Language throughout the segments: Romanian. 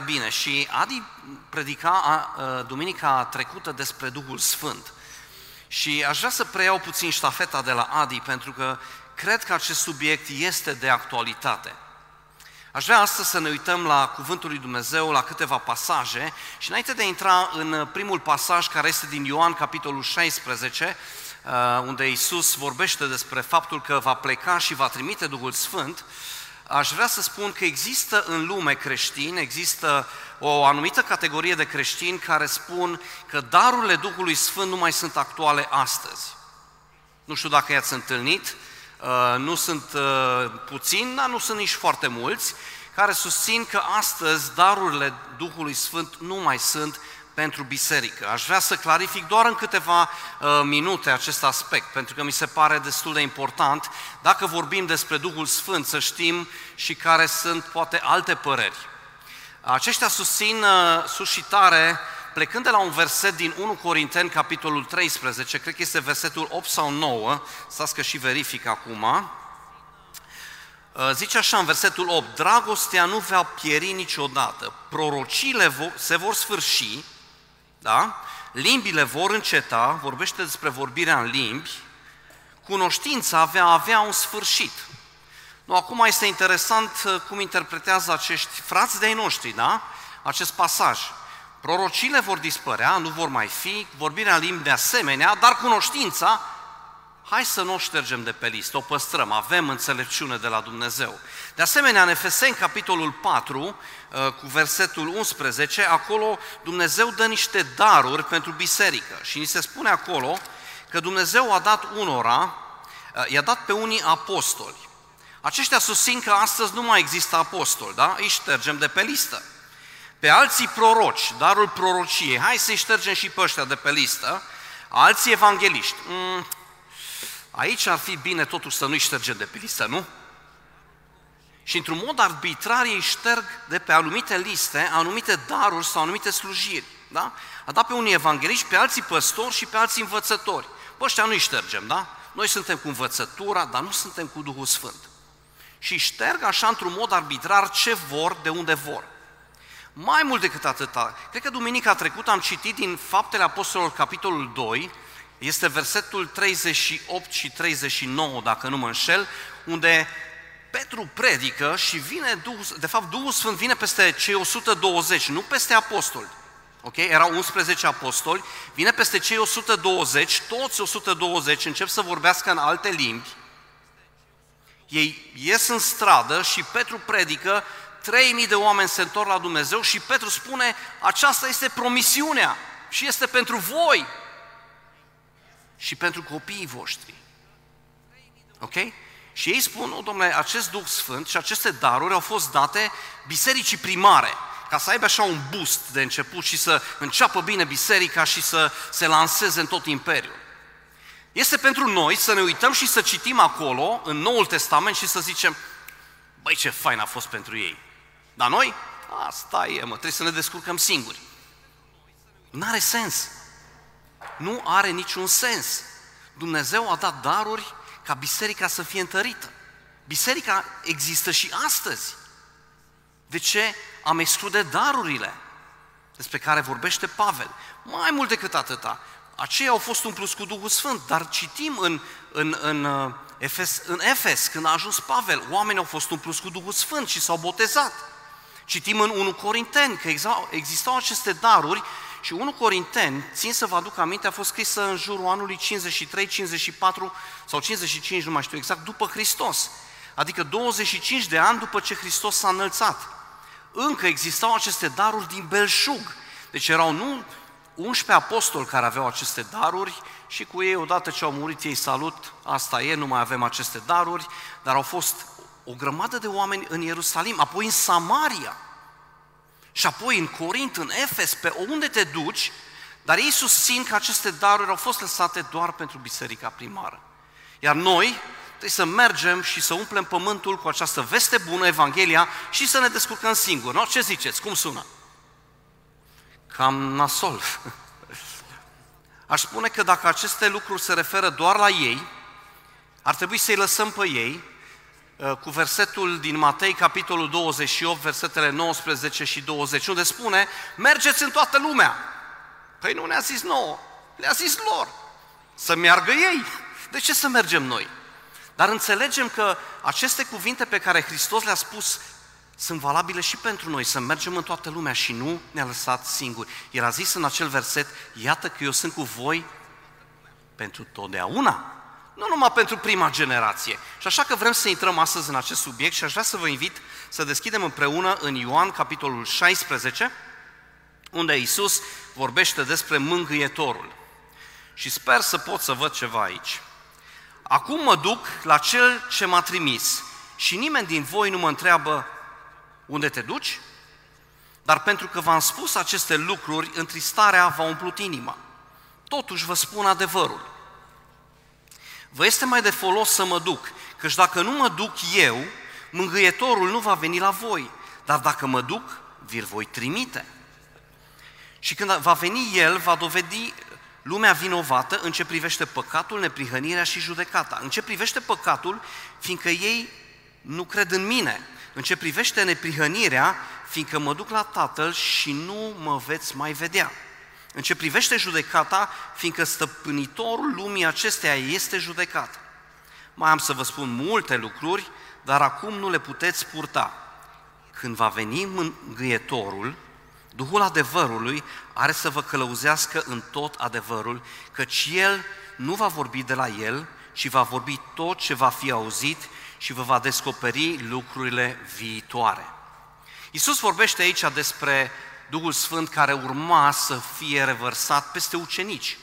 bine și Adi predica a, a, duminica trecută despre Duhul Sfânt. Și aș vrea să preiau puțin ștafeta de la Adi pentru că cred că acest subiect este de actualitate. Aș vrea astăzi să ne uităm la Cuvântul lui Dumnezeu, la câteva pasaje și înainte de a intra în primul pasaj care este din Ioan, capitolul 16, unde Iisus vorbește despre faptul că va pleca și va trimite Duhul Sfânt, aș vrea să spun că există în lume creștini, există o anumită categorie de creștini care spun că darurile Duhului Sfânt nu mai sunt actuale astăzi. Nu știu dacă i-ați întâlnit, uh, nu sunt uh, puțini, dar nu sunt nici foarte mulți, care susțin că astăzi darurile Duhului Sfânt nu mai sunt pentru biserică. Aș vrea să clarific doar în câteva uh, minute acest aspect, pentru că mi se pare destul de important. Dacă vorbim despre Duhul Sfânt, să știm și care sunt poate alte păreri. Aceștia susțin uh, suscitare plecând de la un verset din 1 Corinteni, capitolul 13, cred că este versetul 8 sau 9, stați că și verific acum, uh, zice așa în versetul 8, dragostea nu va pieri niciodată, prorocile se vor sfârși, da? Limbile vor înceta, vorbește despre vorbirea în limbi, cunoștința avea avea un sfârșit. Nu, acum este interesant uh, cum interpretează acești frați de-ai noștri, da? Acest pasaj. Prorocile vor dispărea, nu vor mai fi, vorbirea în limbi de asemenea, dar cunoștința hai să nu o ștergem de pe listă, o păstrăm, avem înțelepciune de la Dumnezeu. De asemenea, în Efeseni, capitolul 4, uh, cu versetul 11, acolo Dumnezeu dă niște daruri pentru biserică și ni se spune acolo că Dumnezeu a dat unora, uh, i-a dat pe unii apostoli. Aceștia susțin că astăzi nu mai există apostoli, da? Îi ștergem de pe listă. Pe alții proroci, darul prorociei, hai să-i ștergem și pe ăștia de pe listă. Alții evangeliști, mm, Aici ar fi bine totuși să nu-i ștergem de pe listă, nu? Și într-un mod arbitrar ei șterg de pe anumite liste anumite daruri sau anumite slujiri. Da? A dat pe unii evangeliști, pe alții păstori și pe alții învățători. Pe ăștia nu-i ștergem, da? Noi suntem cu învățătura, dar nu suntem cu Duhul Sfânt. Și șterg așa într-un mod arbitrar ce vor, de unde vor. Mai mult decât atâta, cred că duminica trecută am citit din Faptele Apostolilor, capitolul 2, este versetul 38 și 39, dacă nu mă înșel, unde Petru predică și vine, Duhul, de fapt Duhul Sfânt vine peste cei 120, nu peste apostoli. Ok? Erau 11 apostoli, vine peste cei 120, toți 120 încep să vorbească în alte limbi. Ei ies în stradă și Petru predică, 3000 de oameni se întorc la Dumnezeu și Petru spune, aceasta este promisiunea și este pentru voi, și pentru copiii voștri. Ok? Și ei spun, nu, domnule, acest Duh Sfânt și aceste daruri au fost date bisericii primare, ca să aibă așa un boost de început și să înceapă bine biserica și să se lanseze în tot imperiul. Este pentru noi să ne uităm și să citim acolo, în Noul Testament, și să zicem, băi, ce fain a fost pentru ei. Dar noi, asta e, mă, trebuie să ne descurcăm singuri. N-are sens nu are niciun sens. Dumnezeu a dat daruri ca biserica să fie întărită. Biserica există și astăzi. De ce am exclude darurile despre care vorbește Pavel? Mai mult decât atâta, aceia au fost umpluți cu Duhul Sfânt, dar citim în, în, în, uh, Efes, în Efes, când a ajuns Pavel, oamenii au fost umpluți cu Duhul Sfânt și s-au botezat. Citim în 1 Corinteni că existau aceste daruri și 1 Corinteni, țin să vă aduc aminte, a fost scrisă în jurul anului 53, 54 sau 55, nu mai știu exact, după Hristos. Adică 25 de ani după ce Hristos s-a înălțat. Încă existau aceste daruri din belșug. Deci erau nu 11 apostoli care aveau aceste daruri și cu ei, odată ce au murit ei, salut, asta e, nu mai avem aceste daruri, dar au fost o grămadă de oameni în Ierusalim, apoi în Samaria, și apoi în Corint, în Efes, pe unde te duci, dar ei susțin că aceste daruri au fost lăsate doar pentru biserica primară. Iar noi trebuie să mergem și să umplem pământul cu această veste bună, Evanghelia, și să ne descurcăm singuri. No? Ce ziceți? Cum sună? Cam nasol. Aș spune că dacă aceste lucruri se referă doar la ei, ar trebui să-i lăsăm pe ei uh, cu versetul din Matei, capitolul 28, versetele 19 și 20, unde spune, mergeți în toată lumea. Păi nu ne-a zis nouă, le-a zis lor să meargă ei. De ce să mergem noi? Dar înțelegem că aceste cuvinte pe care Hristos le-a spus sunt valabile și pentru noi, să mergem în toată lumea și nu ne-a lăsat singuri. El a zis în acel verset, iată că eu sunt cu voi pentru totdeauna, nu numai pentru prima generație. Și așa că vrem să intrăm astăzi în acest subiect și aș vrea să vă invit să deschidem împreună în Ioan, capitolul 16, unde Iisus vorbește despre mângâietorul. Și sper să pot să văd ceva aici. Acum mă duc la cel ce m-a trimis și nimeni din voi nu mă întreabă unde te duci? Dar pentru că v-am spus aceste lucruri, întristarea v-a umplut inima. Totuși vă spun adevărul. Vă este mai de folos să mă duc, căci dacă nu mă duc eu, mângâietorul nu va veni la voi, dar dacă mă duc, vi-l voi trimite. Și când va veni el, va dovedi lumea vinovată în ce privește păcatul, neprihănirea și judecata. În ce privește păcatul, fiindcă ei nu cred în mine. În ce privește neprihănirea, fiindcă mă duc la Tatăl și nu mă veți mai vedea. În ce privește judecata, fiindcă stăpânitorul lumii acesteia este judecat. Mai am să vă spun multe lucruri, dar acum nu le puteți purta. Când va veni mângâietorul, Duhul adevărului are să vă călăuzească în tot adevărul, căci El nu va vorbi de la El, ci va vorbi tot ce va fi auzit și vă va descoperi lucrurile viitoare. Iisus vorbește aici despre Duhul Sfânt care urma să fie revărsat peste ucenici.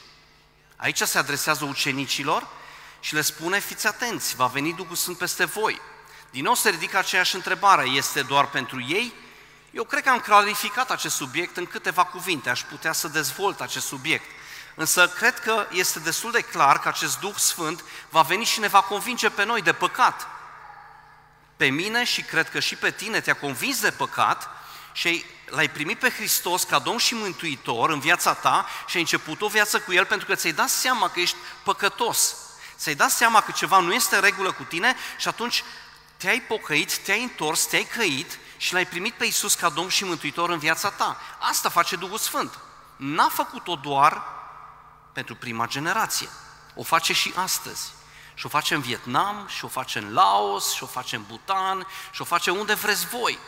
Aici se adresează ucenicilor și le spune, fiți atenți, va veni Duhul Sfânt peste voi. Din nou se ridică aceeași întrebare, este doar pentru ei? Eu cred că am clarificat acest subiect în câteva cuvinte, aș putea să dezvolt acest subiect. Însă cred că este destul de clar că acest Duh Sfânt va veni și ne va convinge pe noi de păcat. Pe mine și cred că și pe tine te-a convins de păcat și l-ai primit pe Hristos ca Domn și Mântuitor în viața ta și ai început o viață cu El pentru că ți-ai dat seama că ești păcătos. Ți-ai dat seama că ceva nu este în regulă cu tine și atunci te-ai pocăit, te-ai întors, te-ai căit și l-ai primit pe Iisus ca Domn și Mântuitor în viața ta. Asta face Duhul Sfânt. N-a făcut-o doar pentru prima generație. O face și astăzi. Și o face în Vietnam, și o face în Laos, și o face în Bhutan, și o face unde vreți voi.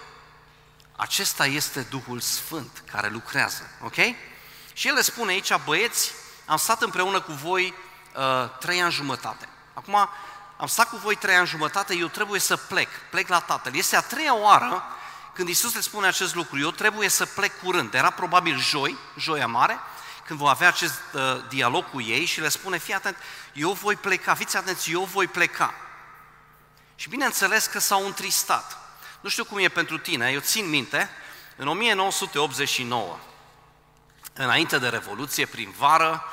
Acesta este Duhul Sfânt care lucrează, ok? Și el le spune aici, băieți, am stat împreună cu voi uh, trei ani jumătate. Acum, am stat cu voi trei ani jumătate, eu trebuie să plec, plec la Tatăl. Este a treia oară când Isus le spune acest lucru, eu trebuie să plec curând. Era probabil joi, joia mare, când vom avea acest uh, dialog cu ei și le spune, fii atent, eu voi pleca, fiți atenți, eu voi pleca. Și bineînțeles că s-au întristat. Nu știu cum e pentru tine, eu țin minte, în 1989, înainte de Revoluție, prin vară,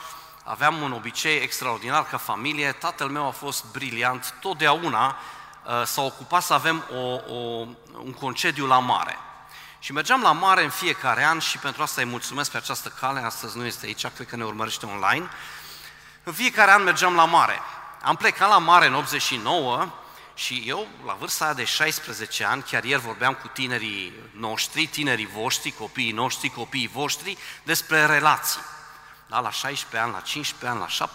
aveam un obicei extraordinar ca familie, tatăl meu a fost briliant, totdeauna uh, s-a ocupat să avem o, o, un concediu la mare. Și mergeam la mare în fiecare an și pentru asta îi mulțumesc pe această cale, astăzi nu este aici, cred că ne urmărește online. În fiecare an mergeam la mare. Am plecat la mare în 89 și eu, la vârsta aia de 16 ani, chiar ieri vorbeam cu tinerii noștri, tinerii voștri, copiii noștri, copiii voștri, despre relații. Da, la 16 ani, la 15 ani, la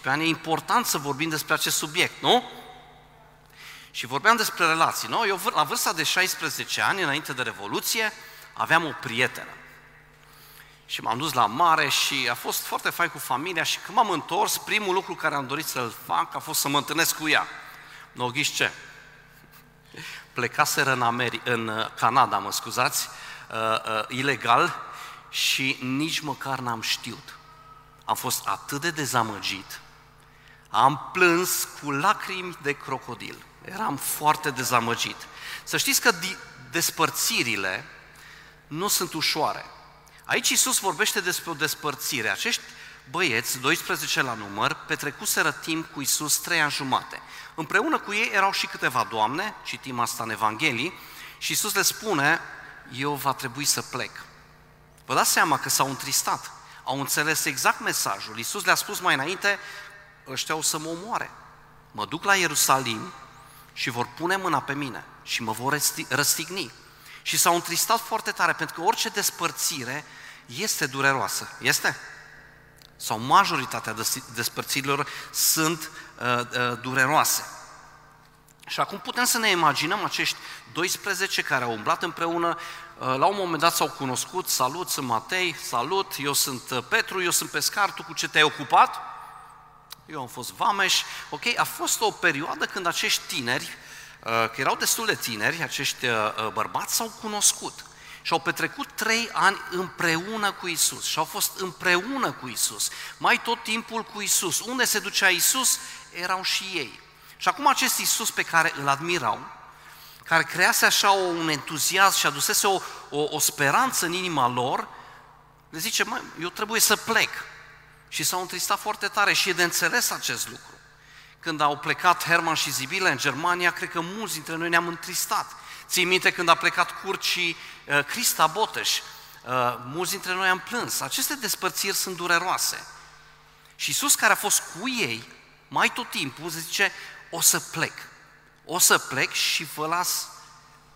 17-18 ani, e important să vorbim despre acest subiect, nu? Și vorbeam despre relații, nu? Eu, la vârsta de 16 ani, înainte de Revoluție, aveam o prietenă. Și m-am dus la mare și a fost foarte fain cu familia și când m-am întors, primul lucru care am dorit să-l fac a fost să mă întâlnesc cu ea. Nu ghiși ce? Plecaseră în, Ameri- în uh, Canada, mă scuzați, uh, uh, ilegal și nici măcar n-am știut. Am fost atât de dezamăgit, am plâns cu lacrimi de crocodil. Eram foarte dezamăgit. Să știți că despărțirile nu sunt ușoare. Aici Isus vorbește despre o despărțire. Acești băieți, 12 la număr, petrecuseră timp cu Isus trei ani jumate. Împreună cu ei erau și câteva doamne, citim asta în Evanghelii, și Isus le spune, eu va trebui să plec. Vă dați seama că s-au întristat, au înțeles exact mesajul. Isus le-a spus mai înainte, ăștia o să mă omoare. Mă duc la Ierusalim și vor pune mâna pe mine și mă vor răstigni. Și s-au întristat foarte tare, pentru că orice despărțire este dureroasă. Este? Sau majoritatea despărțirilor sunt uh, uh, dureroase. Și acum putem să ne imaginăm acești 12 care au umblat împreună, uh, la un moment dat s-au cunoscut, salut, sunt Matei, salut, eu sunt uh, Petru, eu sunt pescar, tu cu ce te-ai ocupat? Eu am fost vameș, ok? A fost o perioadă când acești tineri, uh, că erau destul de tineri, acești bărbați s-au cunoscut și au petrecut trei ani împreună cu Isus și au fost împreună cu Isus, mai tot timpul cu Isus. Unde se ducea Isus, erau și ei. Și acum acest Isus pe care îl admirau, care crease așa un entuziasm și adusese o, o, o speranță în inima lor, le zice, mă, eu trebuie să plec. Și s-au întristat foarte tare și e de înțeles acest lucru. Când au plecat Herman și Zibile în Germania, cred că mulți dintre noi ne-am întristat. Ții minte când a plecat Curt și uh, Crista Boteș, uh, mulți dintre noi am plâns. Aceste despărțiri sunt dureroase. Și Iisus care a fost cu ei, mai tot timpul, zice, o să plec. O să plec și vă las,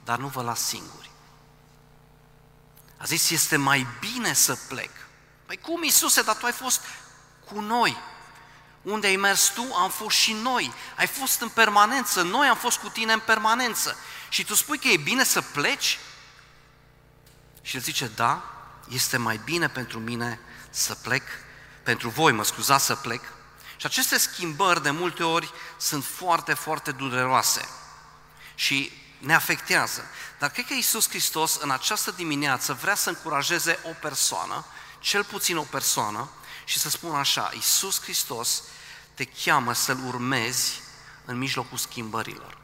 dar nu vă las singuri. A zis, este mai bine să plec. Păi cum, Iisuse, dar tu ai fost cu noi. Unde ai mers tu, am fost și noi. Ai fost în permanență, noi am fost cu tine în permanență. Și tu spui că e bine să pleci? Și el zice, da, este mai bine pentru mine să plec, pentru voi, mă scuzați, să plec, și aceste schimbări de multe ori sunt foarte, foarte dureroase și ne afectează. Dar cred că Iisus Hristos în această dimineață vrea să încurajeze o persoană, cel puțin o persoană, și să spună așa, Iisus Hristos te cheamă să-L urmezi în mijlocul schimbărilor.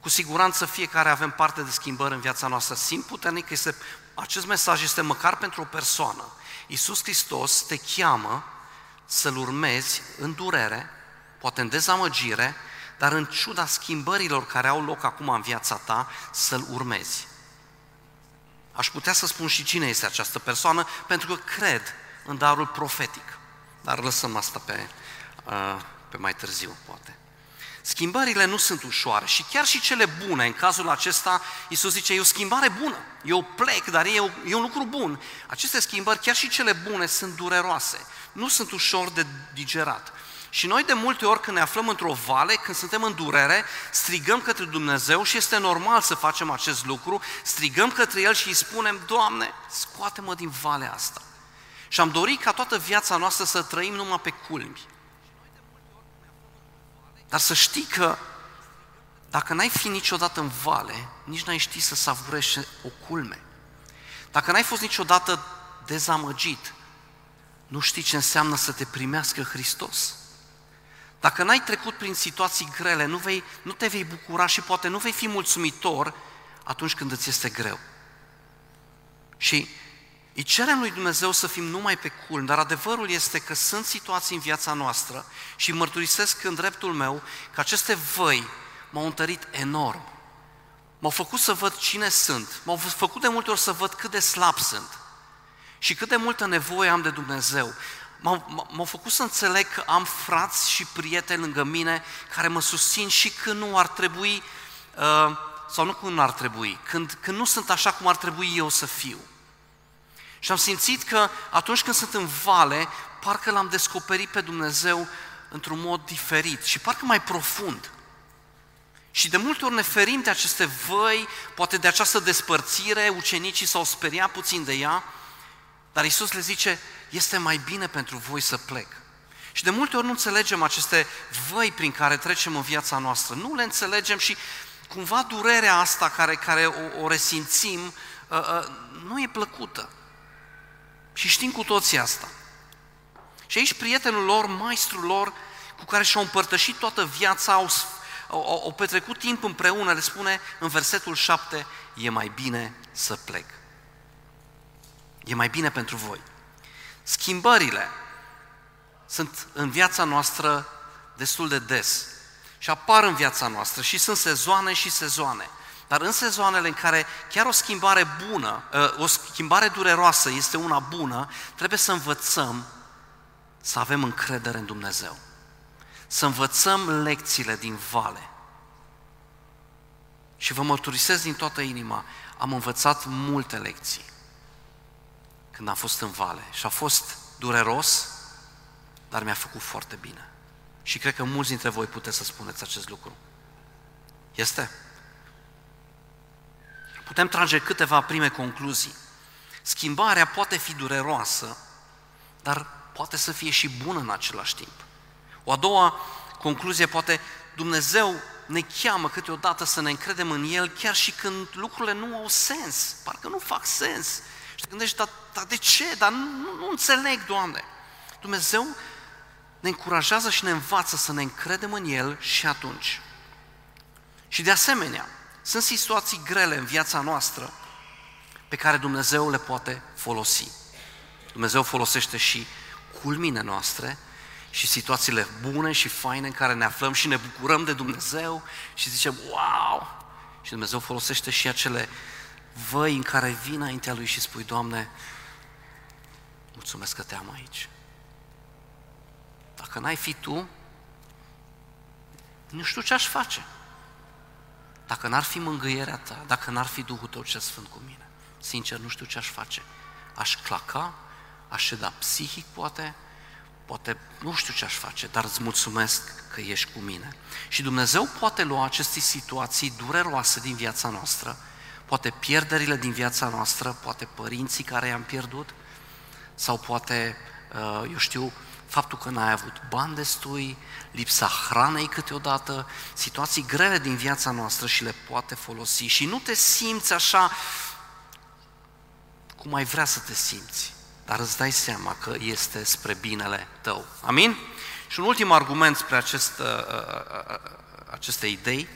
Cu siguranță fiecare avem parte de schimbări în viața noastră. Simt puternic că este, acest mesaj este măcar pentru o persoană. Iisus Hristos te cheamă să-L urmezi în durere, poate în dezamăgire, dar în ciuda schimbărilor care au loc acum în viața ta, să-L urmezi. Aș putea să spun și cine este această persoană, pentru că cred în darul profetic. Dar lăsăm asta pe, uh, pe mai târziu, poate. Schimbările nu sunt ușoare și chiar și cele bune, în cazul acesta, Iisus zice, e o schimbare bună, eu plec, dar e, e un lucru bun. Aceste schimbări, chiar și cele bune, sunt dureroase nu sunt ușor de digerat. Și noi de multe ori când ne aflăm într-o vale, când suntem în durere, strigăm către Dumnezeu și este normal să facem acest lucru, strigăm către El și îi spunem, Doamne, scoate-mă din valea asta. Și am dorit ca toată viața noastră să trăim numai pe culmi. Dar să știi că dacă n-ai fi niciodată în vale, nici n-ai ști să savurești o culme. Dacă n-ai fost niciodată dezamăgit, nu știi ce înseamnă să te primească Hristos. Dacă n-ai trecut prin situații grele, nu, vei, nu te vei bucura și poate nu vei fi mulțumitor atunci când îți este greu. Și îi cerem lui Dumnezeu să fim numai pe culm, dar adevărul este că sunt situații în viața noastră și mărturisesc în dreptul meu că aceste văi m-au întărit enorm. M-au făcut să văd cine sunt, m-au făcut de multe ori să văd cât de slab sunt și cât de multă nevoie am de Dumnezeu. M-au făcut să înțeleg că am frați și prieteni lângă mine care mă susțin și când nu ar trebui, uh, sau nu când nu ar trebui, când, când nu sunt așa cum ar trebui eu să fiu. Și am simțit că atunci când sunt în vale, parcă l-am descoperit pe Dumnezeu într-un mod diferit și parcă mai profund. Și de multe ori ne ferim de aceste văi, poate de această despărțire, ucenicii s-au speriat puțin de ea, dar Isus le zice, este mai bine pentru voi să plec. Și de multe ori nu înțelegem aceste văi prin care trecem în viața noastră. Nu le înțelegem și cumva durerea asta care, care o, o resimțim uh, uh, nu e plăcută. Și știm cu toții asta. Și aici prietenul lor, maestrul lor, cu care și-au împărtășit toată viața, au, au, au petrecut timp împreună, le spune în versetul 7, e mai bine să plec. E mai bine pentru voi. Schimbările sunt în viața noastră destul de des și apar în viața noastră și sunt sezoane și sezoane. Dar în sezoanele în care chiar o schimbare bună, ă, o schimbare dureroasă este una bună, trebuie să învățăm să avem încredere în Dumnezeu. Să învățăm lecțiile din vale. Și vă mărturisesc din toată inima, am învățat multe lecții când am fost în vale și a fost dureros, dar mi-a făcut foarte bine. Și cred că mulți dintre voi puteți să spuneți acest lucru. Este? Putem trage câteva prime concluzii. Schimbarea poate fi dureroasă, dar poate să fie și bună în același timp. O a doua concluzie poate Dumnezeu ne cheamă câteodată să ne încredem în El chiar și când lucrurile nu au sens, parcă nu fac sens. Și te gândești, dar, dar de ce? Dar nu, nu, nu înțeleg, Doamne. Dumnezeu ne încurajează și ne învață să ne încredem în El și atunci. Și de asemenea, sunt situații grele în viața noastră pe care Dumnezeu le poate folosi. Dumnezeu folosește și culmine noastre și situațiile bune și faine în care ne aflăm și ne bucurăm de Dumnezeu și zicem, wow! Și Dumnezeu folosește și acele văi în care vin înaintea Lui și spui, Doamne, mulțumesc că te am aici. Dacă n-ai fi Tu, nu știu ce aș face. Dacă n-ar fi mângâierea Ta, dacă n-ar fi Duhul Tău ce Sfânt cu mine, sincer, nu știu ce aș face. Aș claca, aș da psihic, poate, poate nu știu ce aș face, dar îți mulțumesc că ești cu mine. Și Dumnezeu poate lua aceste situații dureroase din viața noastră, poate pierderile din viața noastră, poate părinții care i-am pierdut, sau poate, uh, eu știu, faptul că n-ai avut bani destui, lipsa hranei câteodată, situații grele din viața noastră și le poate folosi și nu te simți așa cum ai vrea să te simți, dar îți dai seama că este spre binele tău. Amin? Și un ultim argument spre acest, uh, uh, uh, aceste idei,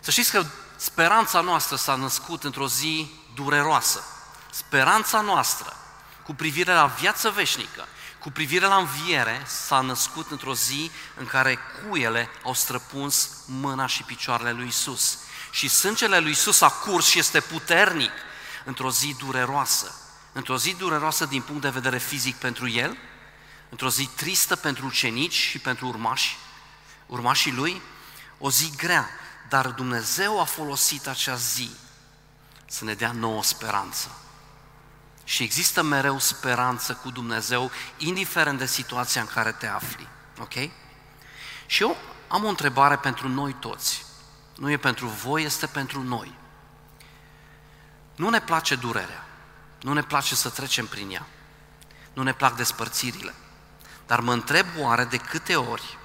să știți că speranța noastră s-a născut într-o zi dureroasă. Speranța noastră cu privire la viață veșnică, cu privire la înviere, s-a născut într-o zi în care cuiele au străpuns mâna și picioarele lui Isus. Și sângele lui Isus a curs și este puternic într-o zi dureroasă. Într-o zi dureroasă din punct de vedere fizic pentru el, într-o zi tristă pentru ucenici și pentru urmași, urmașii lui, o zi grea, dar Dumnezeu a folosit acea zi să ne dea nouă speranță. Și există mereu speranță cu Dumnezeu, indiferent de situația în care te afli. Ok? Și eu am o întrebare pentru noi toți. Nu e pentru voi, este pentru noi. Nu ne place durerea. Nu ne place să trecem prin ea. Nu ne plac despărțirile. Dar mă întreb oare de câte ori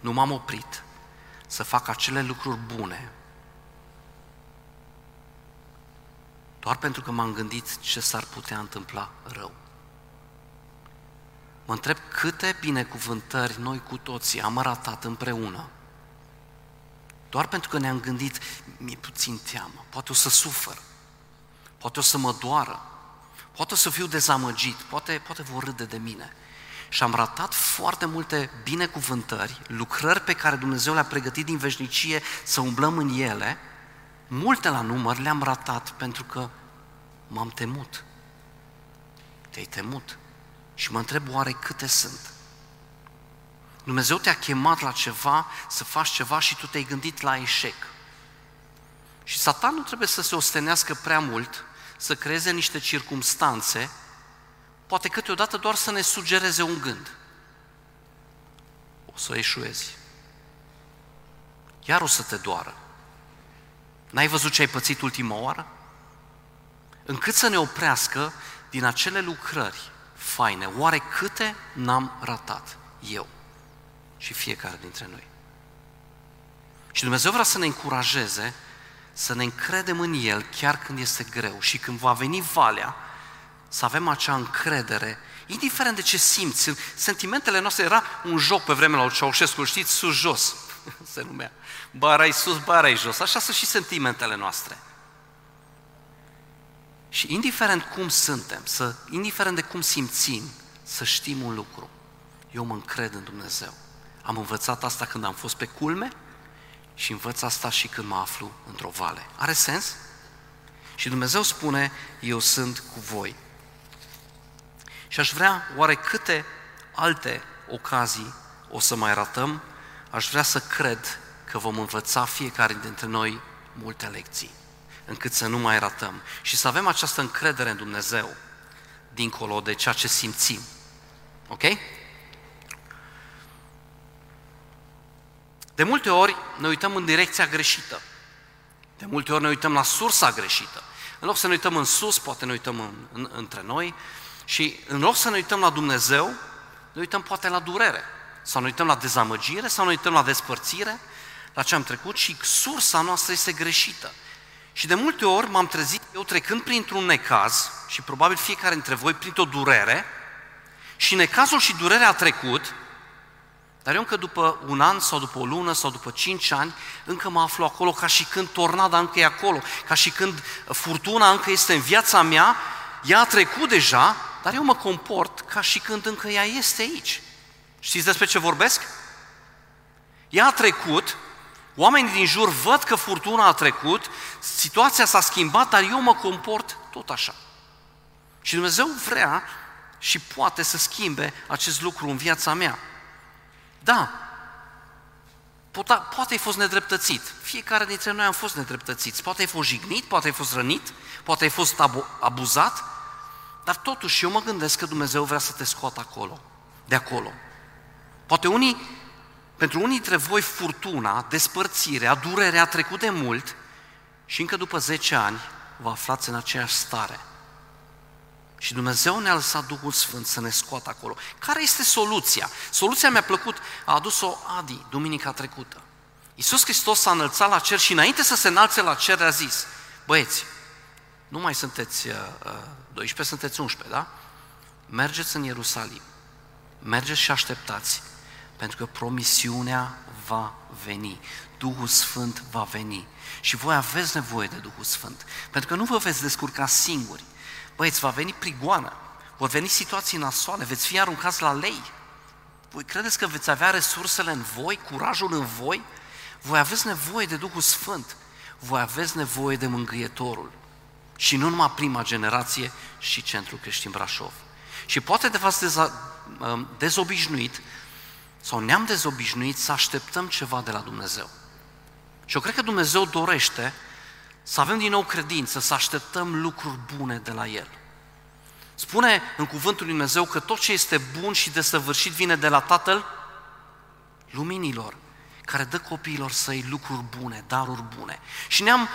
nu m-am oprit să fac acele lucruri bune doar pentru că m-am gândit ce s-ar putea întâmpla rău. Mă întreb câte binecuvântări noi cu toții am ratat împreună. Doar pentru că ne-am gândit, mi-e puțin teamă, poate o să sufăr, poate o să mă doară, poate o să fiu dezamăgit, poate, poate vor râde de mine. Și am ratat foarte multe binecuvântări, lucrări pe care Dumnezeu le-a pregătit din veșnicie să umblăm în ele, multe la număr le-am ratat pentru că m-am temut. Te-ai temut. Și mă întreb oare câte sunt. Dumnezeu te-a chemat la ceva, să faci ceva și tu te-ai gândit la eșec. Și Satan nu trebuie să se ostenească prea mult, să creeze niște circumstanțe, poate câteodată doar să ne sugereze un gând. O să eșuezi. Iar o să te doară. N-ai văzut ce ai pățit ultima oară? Încât să ne oprească din acele lucrări faine. Oare câte n-am ratat eu și fiecare dintre noi? Și Dumnezeu vrea să ne încurajeze să ne încredem în El chiar când este greu și când va veni valea, să avem acea încredere, indiferent de ce simți. Sentimentele noastre era un joc pe vremea lui Ceaușescu, știți, sus-jos, se numea. Bara sus, bara jos. Așa sunt și sentimentele noastre. Și indiferent cum suntem, să, indiferent de cum simțim, să știm un lucru. Eu mă încred în Dumnezeu. Am învățat asta când am fost pe culme și învăț asta și când mă aflu într-o vale. Are sens? Și Dumnezeu spune, eu sunt cu voi. Și aș vrea, oare câte alte ocazii o să mai ratăm, aș vrea să cred că vom învăța fiecare dintre noi multe lecții, încât să nu mai ratăm și să avem această încredere în Dumnezeu, dincolo de ceea ce simțim. Ok? De multe ori ne uităm în direcția greșită. De multe ori ne uităm la sursa greșită. În loc să ne uităm în sus, poate ne uităm în, în, între noi și în loc să ne uităm la Dumnezeu, ne uităm poate la durere. Sau ne uităm la dezamăgire, sau ne uităm la despărțire, la ce am trecut și sursa noastră este greșită. Și de multe ori m-am trezit eu trecând printr-un necaz și probabil fiecare dintre voi printr-o durere și necazul și durerea a trecut, dar eu încă după un an sau după o lună sau după cinci ani, încă mă aflu acolo ca și când tornada încă e acolo, ca și când furtuna încă este în viața mea, ea a trecut deja, dar eu mă comport ca și când încă ea este aici. Știți despre ce vorbesc? Ea a trecut, oamenii din jur văd că furtuna a trecut, situația s-a schimbat, dar eu mă comport tot așa. Și Dumnezeu vrea și poate să schimbe acest lucru în viața mea. Da, poate ai fost nedreptățit. Fiecare dintre noi am fost nedreptățiți. Poate ai fost jignit, poate ai fost rănit, poate ai fost abuzat, dar totuși eu mă gândesc că Dumnezeu vrea să te scoată acolo, de acolo. Poate unii, pentru unii dintre voi furtuna, despărțirea, durerea a trecut de mult și încă după 10 ani vă aflați în aceeași stare. Și Dumnezeu ne-a lăsat Duhul Sfânt să ne scoată acolo. Care este soluția? Soluția mi-a plăcut, a adus-o Adi, duminica trecută. Iisus Hristos s-a înălțat la cer și înainte să se înalțe la cer a zis, băieți, nu mai sunteți uh, 12, uh, sunteți 11, da? Mergeți în Ierusalim, mergeți și așteptați, pentru că promisiunea va veni, Duhul Sfânt va veni. Și voi aveți nevoie de Duhul Sfânt, pentru că nu vă veți descurca singuri. Băieți, va veni prigoană, vor veni situații nasoale, veți fi aruncați la lei. Voi credeți că veți avea resursele în voi, curajul în voi? Voi aveți nevoie de Duhul Sfânt, voi aveți nevoie de Mângâietorul. Și nu numai prima generație, și Centrul Creștin Brașov. Și poate de v-ați deza, um, dezobișnuit sau ne-am dezobișnuit să așteptăm ceva de la Dumnezeu. Și eu cred că Dumnezeu dorește să avem din nou credință, să așteptăm lucruri bune de la El. Spune în cuvântul lui Dumnezeu că tot ce este bun și desăvârșit vine de la Tatăl luminilor, care dă copiilor săi lucruri bune, daruri bune. Și ne-am,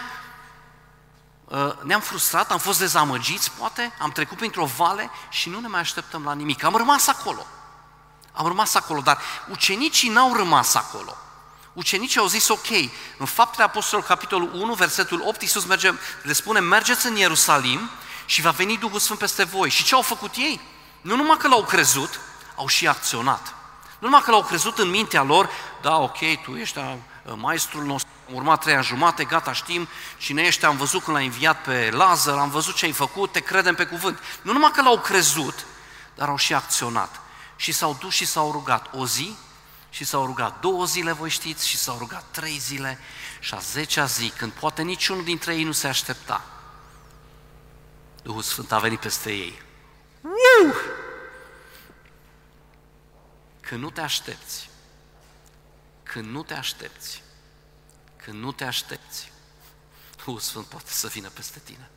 uh, ne-am frustrat, am fost dezamăgiți, poate, am trecut printr-o vale și nu ne mai așteptăm la nimic. Am rămas acolo. Am rămas acolo, dar ucenicii n-au rămas acolo. Ucenicii au zis, ok, în Faptele Apostolului, capitolul 1, versetul 8, Iisus merge, le spune, mergeți în Ierusalim și va veni Duhul Sfânt peste voi. Și ce au făcut ei? Nu numai că l-au crezut, au și acționat. Nu numai că l-au crezut în mintea lor, da, ok, tu ești a, maestrul nostru, am urmat trei ani jumate, gata, știm cine ești, am văzut când l-a înviat pe Lazar, am văzut ce ai făcut, te credem pe cuvânt. Nu numai că l-au crezut, dar au și acționat. Și s-au dus și s-au rugat o zi, și s-au rugat două zile, voi știți, și s-au rugat trei zile și a zecea zi, când poate niciunul dintre ei nu se aștepta. Duhul Sfânt a venit peste ei. Uh! Când nu te aștepți, când nu te aștepți, când nu te aștepți, Duhul Sfânt poate să vină peste tine.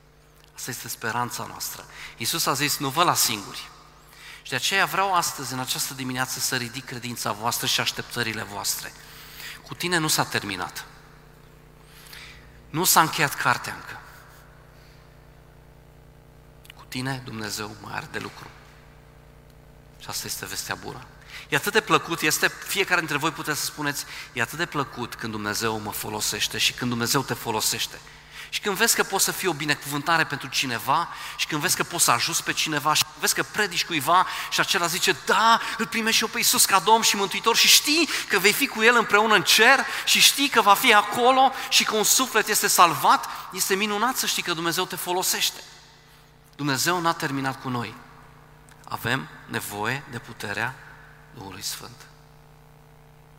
Asta este speranța noastră. Iisus a zis, nu vă la singuri, și de aceea vreau astăzi, în această dimineață, să ridic credința voastră și așteptările voastre. Cu tine nu s-a terminat. Nu s-a încheiat cartea încă. Cu tine Dumnezeu mai are de lucru. Și asta este vestea bună. E atât de plăcut, este, fiecare dintre voi puteți să spuneți, e atât de plăcut când Dumnezeu mă folosește și când Dumnezeu te folosește. Și când vezi că poți să fii o binecuvântare pentru cineva și când vezi că poți să ajuți pe cineva și când vezi că predici cuiva și acela zice, da, îl primești și eu pe Iisus ca Domn și Mântuitor și știi că vei fi cu El împreună în cer și știi că va fi acolo și că un suflet este salvat, este minunat să știi că Dumnezeu te folosește. Dumnezeu n-a terminat cu noi. Avem nevoie de puterea Duhului Sfânt.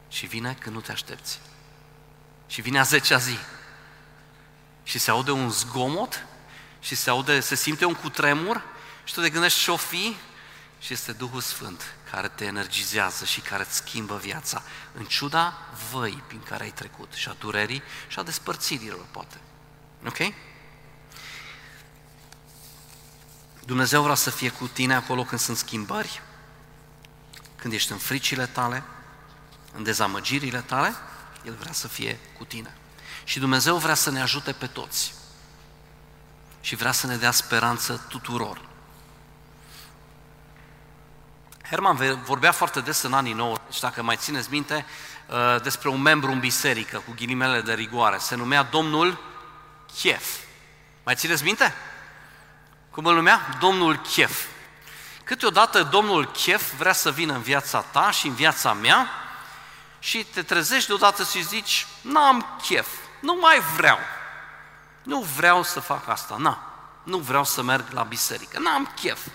Și vine când nu te aștepți. Și vine a zecea zi și se aude un zgomot și se aude, se simte un cutremur și tu te gândești ce-o fi, și este Duhul Sfânt care te energizează și care îți schimbă viața, în ciuda văi prin care ai trecut și a durerii și a despărțirilor, poate. Ok? Dumnezeu vrea să fie cu tine acolo când sunt schimbări, când ești în fricile tale, în dezamăgirile tale, El vrea să fie cu tine. Și Dumnezeu vrea să ne ajute pe toți. Și vrea să ne dea speranță tuturor. Herman vorbea foarte des în anii 90, dacă mai țineți minte, uh, despre un membru în biserică, cu ghilimele de rigoare. Se numea domnul Chef. Mai țineți minte? Cum îl numea? Domnul Chef. Câteodată domnul Chef vrea să vină în viața ta și în viața mea și te trezești deodată și zici, n-am chef, nu mai vreau. Nu vreau să fac asta, na. Nu vreau să merg la biserică, n-am chef.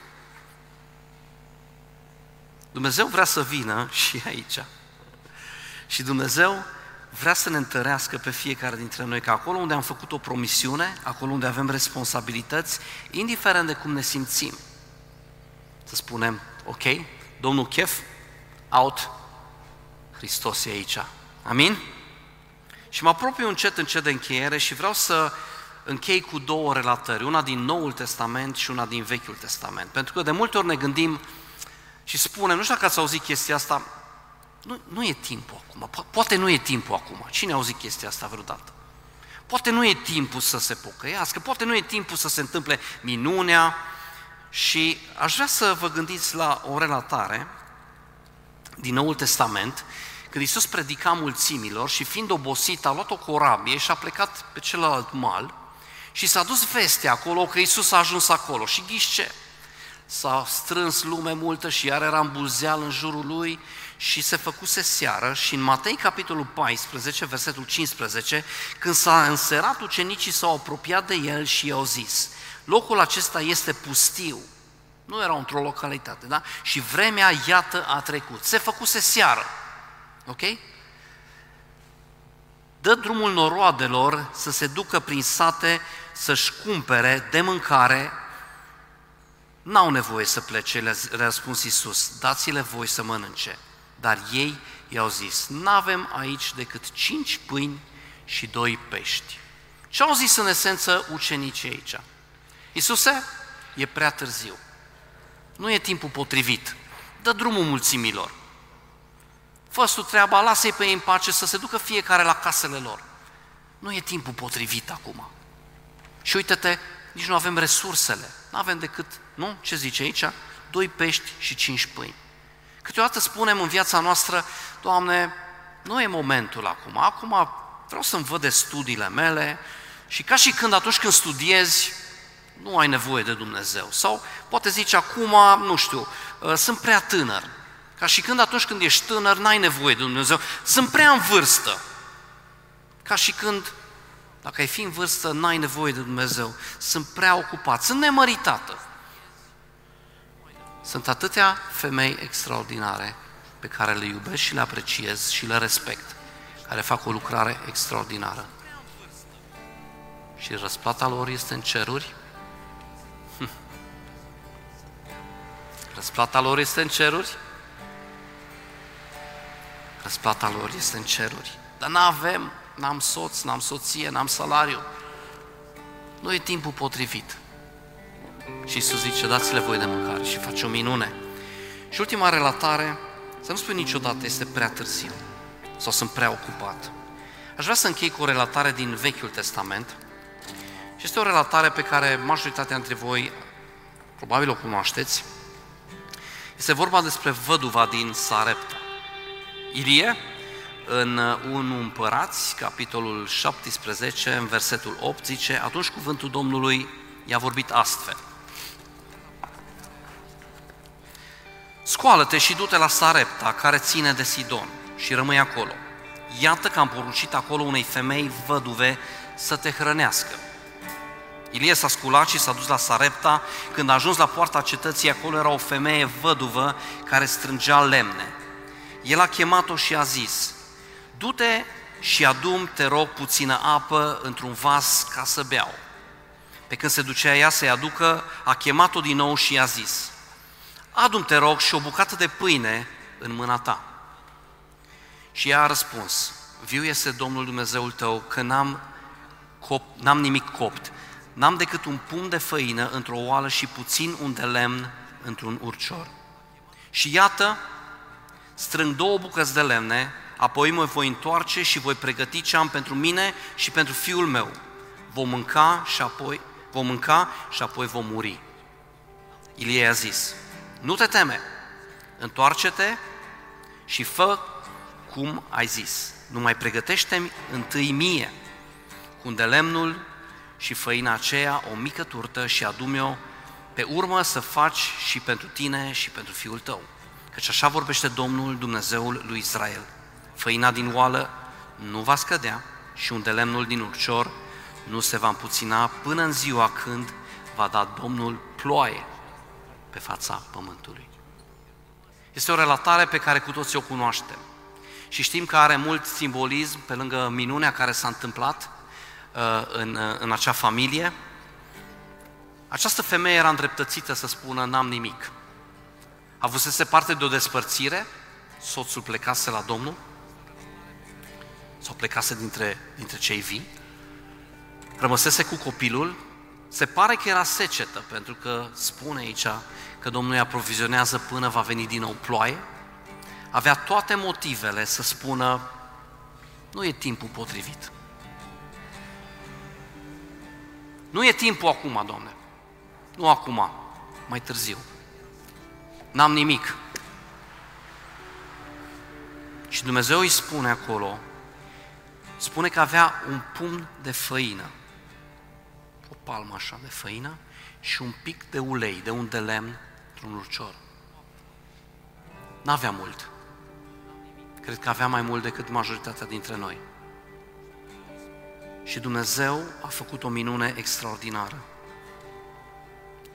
Dumnezeu vrea să vină și aici. Și Dumnezeu vrea să ne întărească pe fiecare dintre noi, că acolo unde am făcut o promisiune, acolo unde avem responsabilități, indiferent de cum ne simțim, să spunem, ok, Domnul Chef, out, Hristos e aici. Amin? Și mă apropiu încet, încet de încheiere și vreau să închei cu două relatări, una din Noul Testament și una din Vechiul Testament. Pentru că de multe ori ne gândim și spunem, nu știu dacă ați auzit chestia asta, nu, nu e timpul acum, po- poate nu e timpul acum. Cine a auzit chestia asta vreodată? Poate nu e timpul să se pocăiască, poate nu e timpul să se întâmple minunea și aș vrea să vă gândiți la o relatare din Noul Testament, când Iisus predica mulțimilor și fiind obosit a luat o corabie și a plecat pe celălalt mal și s-a dus vestea acolo că Iisus a ajuns acolo și ghiși ce? S-a strâns lume multă și iar era îmbulzeal în jurul lui și se făcuse seară și în Matei capitolul 14, versetul 15, când s-a înserat, ucenicii s-au apropiat de el și i-au zis, locul acesta este pustiu, nu era într-o localitate, da? Și vremea, iată, a trecut. Se făcuse seară, ok? Dă drumul noroadelor să se ducă prin sate să-și cumpere de mâncare N-au nevoie să plece, le-a răspuns Iisus, dați-le voi să mănânce. Dar ei i-au zis, n-avem aici decât cinci pâini și doi pești. Ce au zis în esență ucenicii aici? Iisuse, e prea târziu. Nu e timpul potrivit. Dă drumul mulțimilor. Fă tu treaba, lasă-i pe ei în pace să se ducă fiecare la casele lor. Nu e timpul potrivit acum. Și uite-te, nici nu avem resursele. Nu avem decât, nu? Ce zice aici? Doi pești și cinci pâini. Câteodată spunem în viața noastră, Doamne, nu e momentul acum, acum vreau să-mi văd de studiile mele și ca și când atunci când studiezi, nu ai nevoie de Dumnezeu. Sau poate zici acum, nu știu, ă, sunt prea tânăr. Ca și când atunci când ești tânăr, n-ai nevoie de Dumnezeu. Sunt prea în vârstă. Ca și când, dacă ai fi în vârstă, n-ai nevoie de Dumnezeu. Sunt prea ocupat, sunt nemăritată. Sunt atâtea femei extraordinare pe care le iubesc și le apreciez și le respect, care fac o lucrare extraordinară. Și răsplata lor este în ceruri? Hm. Răsplata lor este în ceruri? Răsplata lor este în ceruri. Dar nu avem, n-am soț, n-am soție, n-am salariu. Nu e timpul potrivit. Și Iisus zice, dați-le voi de mâncare și face o minune. Și ultima relatare, să nu spui niciodată, este prea târziu sau sunt prea ocupat. Aș vrea să închei cu o relatare din Vechiul Testament și este o relatare pe care majoritatea dintre voi probabil o cunoașteți. Este vorba despre văduva din Sarepta. Ilie, în 1 Împărați, capitolul 17, în versetul 8, zice, atunci cuvântul Domnului i-a vorbit astfel. Scoală-te și du-te la Sarepta, care ține de Sidon, și rămâi acolo. Iată că am poruncit acolo unei femei văduve să te hrănească. Ilie s-a sculat și s-a dus la Sarepta. Când a ajuns la poarta cetății, acolo era o femeie văduvă care strângea lemne. El a chemat-o și a zis, du-te și adum, te rog, puțină apă într-un vas ca să beau. Pe când se ducea ea să-i aducă, a chemat-o din nou și i-a zis, adu te rog, și o bucată de pâine în mâna ta. Și ea a răspuns, viu este Domnul Dumnezeul tău că n-am, cop, n-am nimic copt, n-am decât un pumn de făină într-o oală și puțin un de lemn într-un urcior. Și iată, strâng două bucăți de lemne, apoi mă voi întoarce și voi pregăti ce am pentru mine și pentru fiul meu. Vom mânca și apoi, vom mânca și apoi vom muri. Ilie a zis, nu te teme, întoarce-te și fă cum ai zis. Numai pregătește-mi întâi mie cu de lemnul și făina aceea o mică turtă și adu-mi-o pe urmă să faci și pentru tine și pentru fiul tău. Căci așa vorbește Domnul Dumnezeul lui Israel. Făina din oală nu va scădea și un de lemnul din urcior nu se va împuțina până în ziua când va da Domnul ploaie pe fața pământului. Este o relatare pe care cu toții o cunoaștem și știm că are mult simbolism pe lângă minunea care s-a întâmplat uh, în, uh, în acea familie. Această femeie era îndreptățită să spună n-am nimic. Avusese parte de o despărțire, soțul plecase la Domnul, sau plecase dintre, dintre cei vii, rămăsese cu copilul, se pare că era secetă, pentru că spune aici că Domnul îi aprovizionează până va veni din nou ploaie, avea toate motivele să spună nu e timpul potrivit. Nu e timpul acum, Doamne. Nu acum, mai târziu. N-am nimic. Și Dumnezeu îi spune acolo, spune că avea un pumn de făină, o palmă așa de făină și un pic de ulei, de un de lemn, într-un urcior. N-avea mult. Cred că avea mai mult decât majoritatea dintre noi. Și Dumnezeu a făcut o minune extraordinară.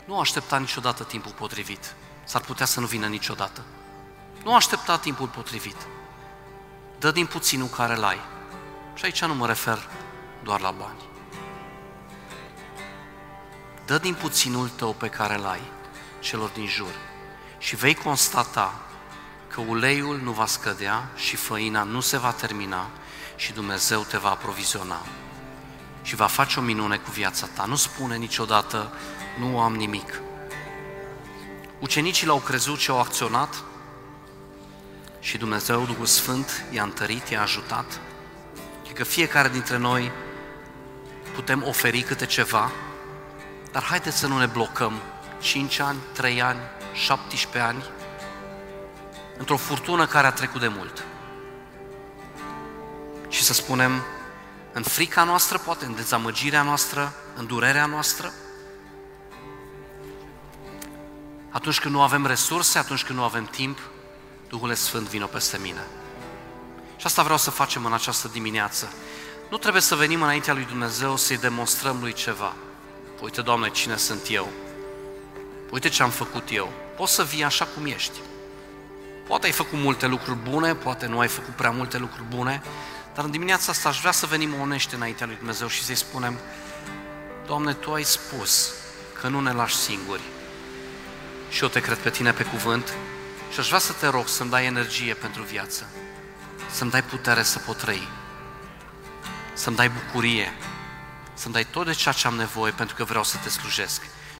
Nu aștepta niciodată timpul potrivit. S-ar putea să nu vină niciodată. Nu aștepta timpul potrivit. Dă din puținul care l-ai. Și aici nu mă refer doar la bani. Dă din puținul tău pe care l-ai celor din jur și vei constata că uleiul nu va scădea și făina nu se va termina și Dumnezeu te va aproviziona și va face o minune cu viața ta. Nu spune niciodată, nu am nimic. Ucenicii l-au crezut și au acționat și Dumnezeu, Duhul Sfânt, i-a întărit, i-a ajutat. Și că fiecare dintre noi putem oferi câte ceva, dar haideți să nu ne blocăm 5 ani, 3 ani, 17 ani, într-o furtună care a trecut de mult. Și să spunem, în frica noastră, poate în dezamăgirea noastră, în durerea noastră, atunci când nu avem resurse, atunci când nu avem timp, Duhul Sfânt vină peste mine. Și asta vreau să facem în această dimineață. Nu trebuie să venim înaintea lui Dumnezeu să-i demonstrăm lui ceva. Uite, Doamne, cine sunt eu? Uite ce am făcut eu. Poți să vii așa cum ești. Poate ai făcut multe lucruri bune, poate nu ai făcut prea multe lucruri bune, dar în dimineața asta aș vrea să venim onești înaintea lui Dumnezeu și să-i spunem, Doamne, Tu ai spus că nu ne lași singuri. Și eu te cred pe Tine pe cuvânt. Și aș vrea să te rog să-mi dai energie pentru viață, să-mi dai putere să pot trăi, să-mi dai bucurie, să-mi dai tot de ceea ce am nevoie pentru că vreau să te slujesc.